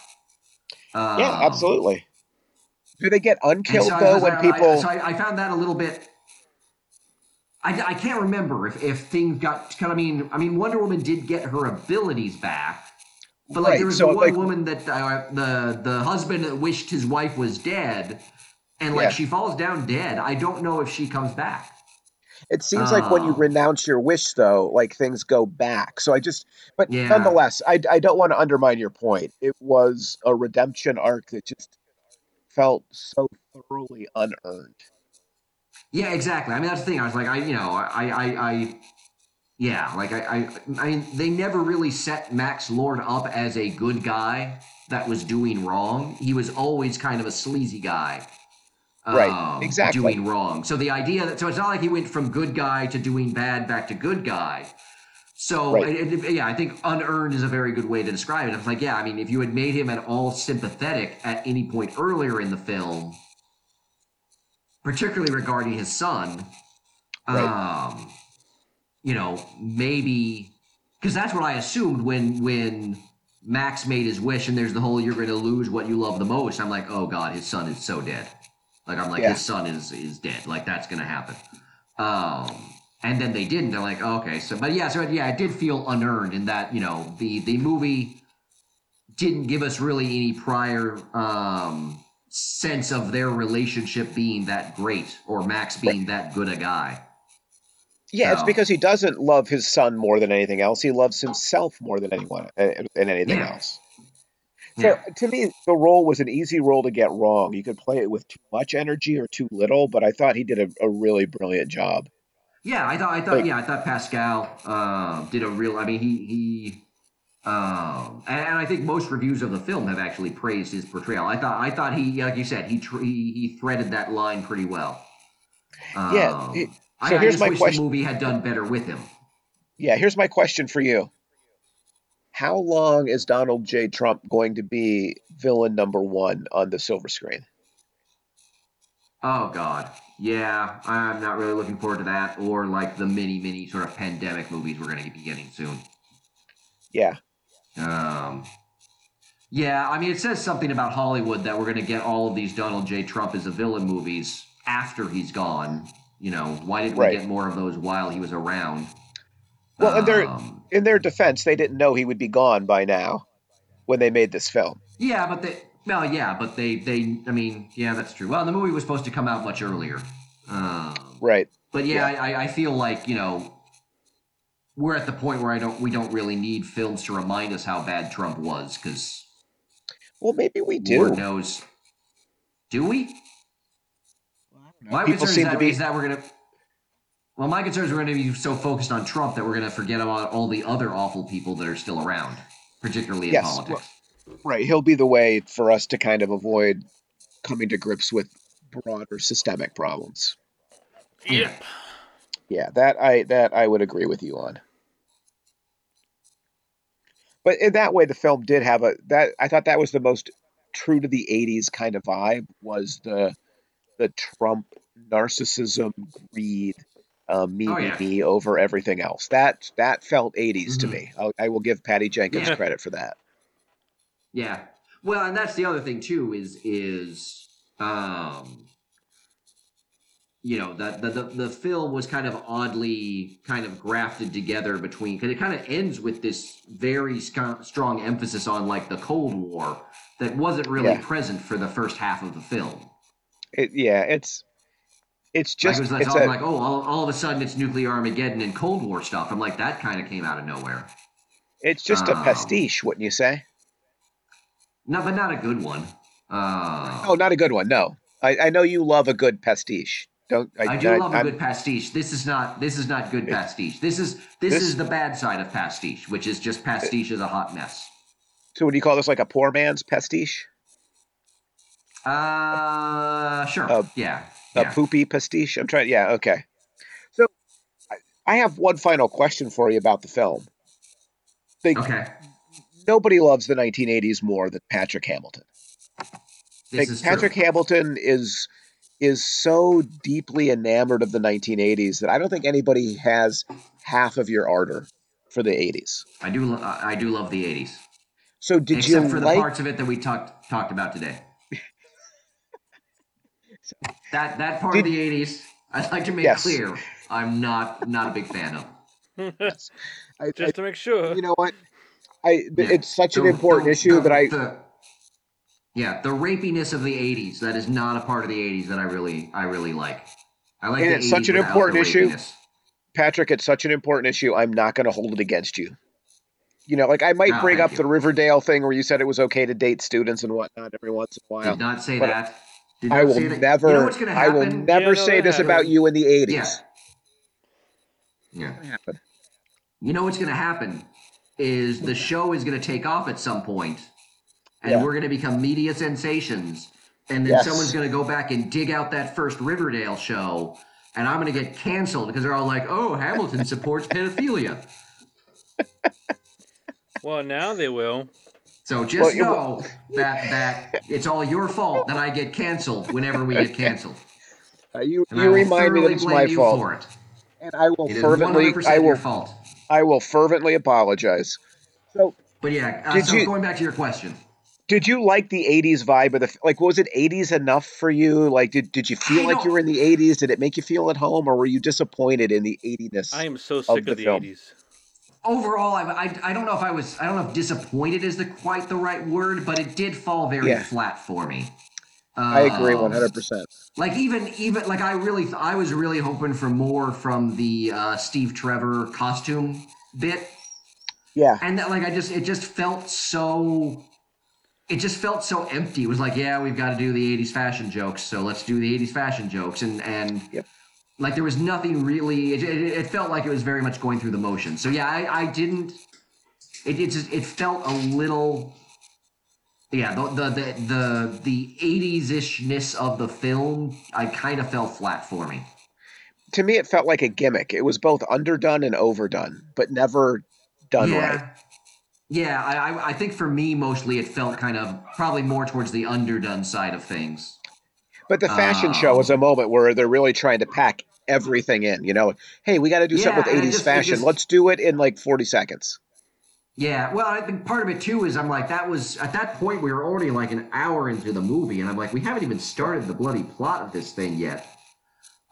Um, Yeah, absolutely. Do they get and unkilled so though was when I- people? so I, I found that a little bit. I, I can't remember if, if things got. Kind of. I mean, I mean, Wonder Woman did get her abilities back, but like Right, there was so, one like- woman that uh, the the husband that wished his wife was dead, and like Yeah. she falls down dead. I don't know if she comes back. It seems like when you Oh. renounce your wish, though, like things go back. So I just, but Yeah. nonetheless, I, I don't want to undermine your point. It was a redemption arc that just felt so thoroughly unearned. Yeah, exactly. I mean, that's the thing. I was like, I, you know, I, I, I yeah, like I, I, I mean, they never really set Max Lord up as a good guy that was doing wrong. He was always kind of a sleazy guy. Right, um, exactly. Doing wrong. So the idea that, so it's not like he went from good guy to doing bad back to good guy. So Right. it- it- yeah, I think unearned is a very good way to describe it. It's like, yeah, I mean, if you had made him at all sympathetic at any point earlier in the film, particularly regarding his son, Right. um, you know, maybe because that's what I assumed when when Max made his wish, and there's the whole "you're going to lose what you love the most." I'm like, oh god, his son is so dead. Like I'm like, Yeah. his son is is dead. Like that's going to happen. Um, and then they didn't. They're like, okay, so but yeah, so yeah, it did feel unearned in that you know the the movie didn't give us really any prior um sense of their relationship being that great or Max being that good a guy. Yeah, it's because he doesn't love his son more than anything else. He loves himself more than anyone uh, than anything Yeah. else. Yeah. So to me, the role was an easy role to get wrong. You could play it with too much energy or too little, but I thought he did a, a really brilliant job. Yeah, I thought I thought Like- yeah, I thought Pascal uh, did a real. I mean, he he. Um, and, and I think most reviews of the film have actually praised his portrayal. I thought I thought he, like you said, he he, he threaded that line pretty well. Um, Yeah, it- I, so I here's just my wish question- the movie had done better with him. Yeah, here's my question for you. How long is Donald J. Trump going to be villain number one on the silver screen? Oh God, yeah, I'm not really looking forward to that, or like the mini mini sort of pandemic movies we're going to be getting soon. Yeah, Um, yeah, I mean, it says something about Hollywood that we're going to get all of these Donald J. Trump as a villain movies after he's gone. You know, why didn't Right. we get more of those while he was around? Well, and they're- Um, In their defense, they didn't know he would be gone by now when they made this film. yeah, but they well, yeah, but they they I mean, yeah, that's true. Well, the movie was supposed to come out much earlier. Um, Right. But yeah, Yeah. I, I feel like you know we're at the point where I don't we don't really need films to remind us how bad Trump was because Well, maybe we do. Lord knows. Do we? My People concern seem is to that, be. is that we're gonna. Well, my concern is we're gonna be so focused on Trump that we're gonna forget about all the other awful people that are still around, particularly in Yes, politics. Right. He'll be the way for us to kind of avoid coming to grips with broader systemic problems. Yep. Yeah, that I that I would agree with you on. But in that way, the film did have a that I thought that was the most true to the '80s kind of vibe was the the Trump narcissism, greed, uh, me Oh, me yeah. me over everything else. That that felt '80s to Mhm. me. I'll, I will give Patty Jenkins Yeah. credit for that. Yeah. Well, and that's the other thing too is is um you know that the, the the film was kind of oddly kind of grafted together between because it kind of ends with this very sc- strong emphasis on like the Cold War that wasn't really Yeah. present for the first half of the film. It, yeah, it's it's Like just it was like, it's a, like oh all, all of a sudden it's nuclear Armageddon and Cold War stuff. I'm like that kind of came out of nowhere. it's just a um, pastiche, wouldn't you say? No, but not a good one. Uh, Oh, not a good one. No, I, I know you love a good pastiche. Don't I do love a I'm- good pastiche. This is not. This is not good pastiche. This is this, This- is the bad side of pastiche, which is just pastiche is a hot mess. So, would you call this like a poor man's pastiche? Uh, sure. A- yeah. A yeah. poopy pastiche? I'm trying. Yeah, okay. So, I, have one final question for you about the film. Okay. nobody loves the 1980s more than Patrick Hamilton. This Like, is Patrick true. Hamilton is is so deeply enamored of the 1980s that I don't think anybody has half of your ardor for the 80s. I do. I I do love the '80s, So, did except you for the like? parts of it that we talked talked about today. That that part of the '80s, I'd like to make Yes. clear, I'm not not a big fan of. I, I, Just to make sure. you know what? I Yeah. it's such an important the- issue the- that I the- yeah, the rapiness of the '80s that is not a part of the '80s that I really I really like. I like And the it's such an important issue. Patrick, it's such an important issue. I'm not going to hold it against you. You know, like I might No, bring thank up the Riverdale thing where you said it was okay to date students and whatnot every once in a while. Did not say But that. Did I will say that. never, You know what's gonna I will never Yeah, no, say that this about you in the 80s. Yeah. Yeah. You know what's going to happen is the show is going to take off at some point, and Yeah. we're going to become media sensations, and then Yes. someone's going to go back and dig out that first Riverdale show, and I'm going to get canceled because they're all like, "Oh, Hamilton supports pedophilia." Well, now they will. So just Well, you- know that that it's all your fault that I get canceled whenever we get canceled, Uh, you and I you remind me that it's my fault, for it. and I will It is fervently, 100% I your will, fault. I will fervently apologize. So, But yeah, uh, Did so you- going back to your question. did you like the 80s vibe of the like? Was it 80s enough for you? Like, did did you feel I like you were in the 80s? Did it make you feel at home, or were you disappointed in the 80ness? I am so sick the of the, 80s. Overall I, I, I don't know if i was i don't know if disappointed is the quite the right word but it did fall very Yeah. flat for me I agree Um, 100%. like even even like i really th- i was really hoping for more from the uh, steve trevor costume bit Yeah, and that like i just it just felt so it just felt so empty it was like yeah we've got to do the 80s fashion jokes so let's do the 80s fashion jokes and and Yep. Like there was nothing really it, it, it felt like it was very much going through the motions so yeah i, I didn't it, it just it felt a little yeah the the the the, the 80s ishness of the film i kind of fell flat for me to me, it felt like a gimmick. It was both underdone and overdone, but never done yeah right. yeah I, I i think for me mostly it felt kind of probably more towards the underdone side of things But the fashion show Um, was a moment where they're really trying to pack everything in. You know, hey, we got to do something with 80s just- fashion. just- Let's do it in like 40 seconds. Yeah, well, I think part of it too is I'm like that was at that point we were already like an hour into the movie, and I'm like we haven't even started the bloody plot of this thing yet.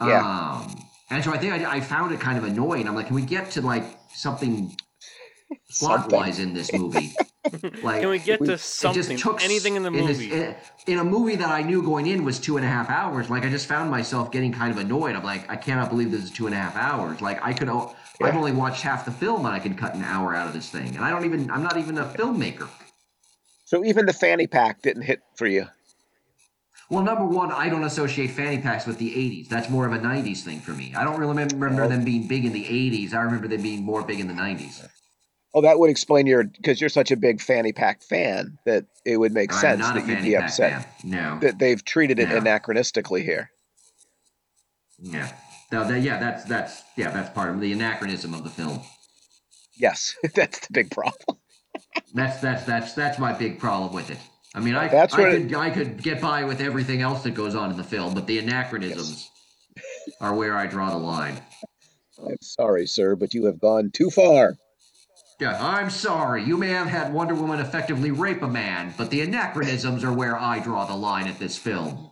Yeah. Um, and so I think I, I found it kind of annoying. I'm like, can we get to like something plot wise in this movie? like, Can we get we- to something? took anything in the movie? in, in a movie that I knew going in was two and a half hours. Like I just found myself getting kind of annoyed. I'm like, I cannot believe this is two and a half hours. Like I could, I've only watched half the film and I could cut an hour out of this thing. And I don't even, I'm not even a filmmaker. So even the fanny pack didn't hit for you. Well, number one, I don't associate fanny packs with the 80s. That's more of a 90s thing for me. I don't really remember, them being big in the 80s. I remember them being more big in the 90s. Oh, that would explain your because you're such a big fanny pack fan that it would make sense that you'd be upset fan. No. that they've treated it No. anachronistically here. Yeah. No, that, yeah, that's that's yeah, that's part of the anachronism of the film. Yes, that's the big problem. That's that's that's that's my big problem with it. I mean, I That's I what could I could get by with everything else that goes on in the film, but the anachronisms are where I draw the line. I'm sorry, sir, but you have gone too far. Yeah, I'm sorry. You may have had Wonder Woman effectively rape a man, but the anachronisms are where I draw the line at this film.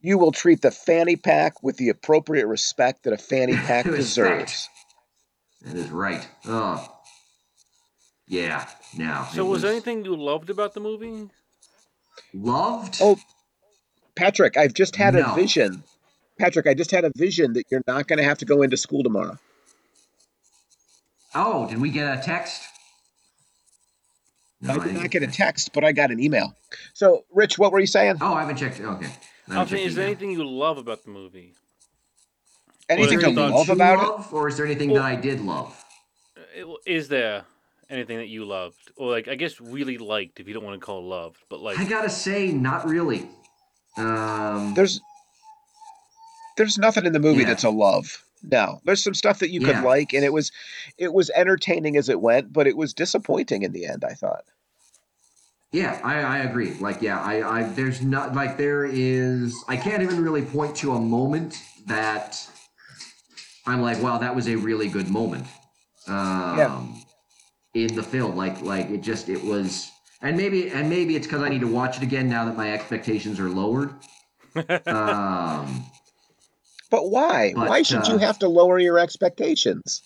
You will treat the fanny pack with the appropriate respect that a fanny pack deserves. That is right. Oh. Yeah, now. so it was there anything you loved about the movie? loved? Oh, Patrick, I've just had No. a vision. Patrick, I just had a vision that you're not going to have to go into school tomorrow. Oh, did we get a text? No, I did didn't get a text, but I got an email. So, Rich, what were you saying? Oh, I haven't checked. Okay. I I haven't was saying, is there anything you love about the movie? Anything you to there's love you about it? Or is there anything that I did love? Uh, Is there anything that you loved, or like I guess really liked, if you don't want to call it loved, but like I gotta say, not really. Um, There's there's nothing in the movie Yeah. that's a love. No, there's some stuff that you could like, and it was it was entertaining as it went, but it was disappointing in the end. I thought. yeah, I, I agree. Like, yeah, I, I, there's not like there is. I can't even really point to a moment that I'm like, wow, that was a really good moment. Um, In the film, like, like it just it was, and maybe and maybe it's because I need to watch it again now that my expectations are lowered. um, But why? But, why should you uh, have to lower your expectations?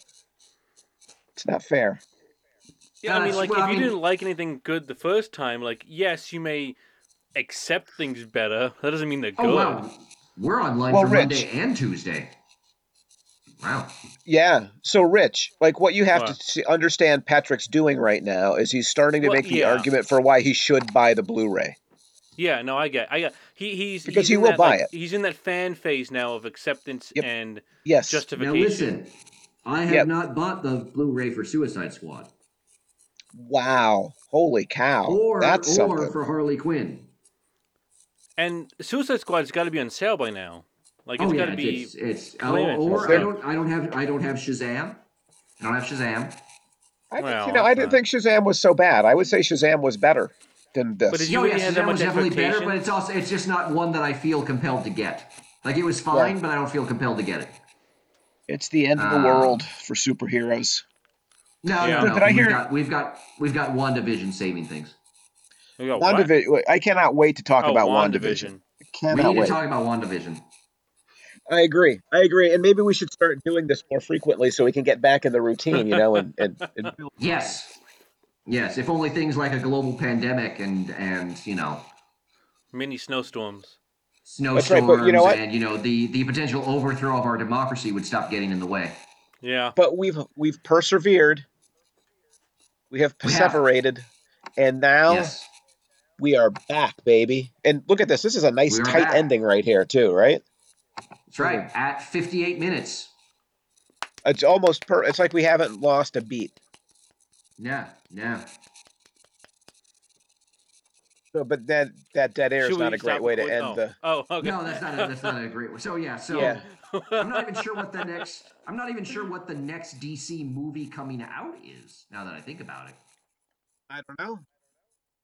It's not fair. Yeah, I mean, like well, if I you mean- didn't like anything good the first time, like yes, you may accept things better. That doesn't mean they're good. oh wow, we're online Well, for Rich. Monday and Tuesday. Wow. Yeah. So, Rich, like what you have What? to see, understand Patrick's doing right now is he's starting to Well, make the yeah. argument for why he should buy the Blu-ray. Yeah, no, I get, I get. He he's Because he's he will that, buy like- it. He's in that fan phase now of acceptance Yep. and Yes. Now listen, I have Yep. not bought the Blu-ray for Suicide Squad Wow. Holy cow. or That's or something. for Harley Quinn. And Suicide Squad's got to be on sale by now. Like it's oh got yeah, to be. it's it's oh, or I don't I don't have I don't have Shazam. I don't have Shazam. I, think- Well, you know, I didn't uh, think Shazam was so bad. I would say Shazam was better than this. But did you Oh really yeah, that was definitely better, but it's also it's just not one that I feel compelled to get. Like it was fine, Yeah. but I don't feel compelled to get it. It's the end of the Um, world for superheroes. No, Yeah. no, no. Did I we've hear- got we've got we've got WandaVision saving things. We got what? WandaVision. I cannot wait to talk Oh, about WandaVision. WandaVision. I We cannot need wait. to talk about WandaVision. I agree. I agree. And maybe we should start doing this more frequently so we can get back in the routine, you know, and, and, and Yes. Yes, if only things like a global pandemic and and you know Mini snowstorms. snowstorms right, but you know what? and you know the the potential overthrow of our democracy would stop getting in the way. Yeah. but we've we've persevered. We have We have. perseverated. And now Yes. we are back, baby. And look at this. This is a nice tight back. ending right here, too, right? That's right. At 58 minutes. It's almost per it's like we haven't lost a beat. Yeah, yeah. So, but that that dead air is not a great way to end oh. the Oh, okay. No, that's not a, that's not a great way. So yeah, so Yeah. I'm not even sure what the next I'm not even sure what the next DC movie coming out is. Now that I think about it, I don't know.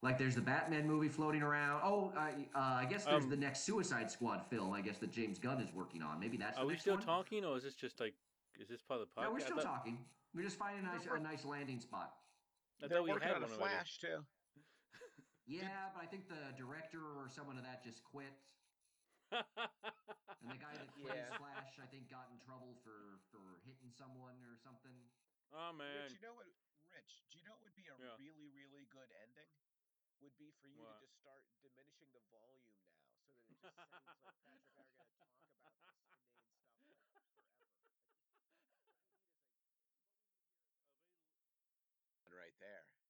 like there's the Batman movie floating around. Oh, uh, uh, I guess there's Um, the next Suicide Squad film. I guess that James Gunn is working on. Maybe that's. Are the we next still one? talking, or is this just like, is this part of the podcast? No, we're still thought, talking. We're just finding a nice a nice landing spot. I They're thought we working had on a one flash too. Yeah, but I think the director or someone of that just quit. And the guy that plays Yeah. Flash, I think got in trouble for for hitting someone or something. Oh man, Rich, you know what? Rich, do you know what would be a Yeah. really, really good ending? Would be for you What? to just start diminishing the volume now, so that it just sounds like Patrick and I are gonna talk about this inane stuff like forever. Like, just, what we need is a what we need here is A very a right there.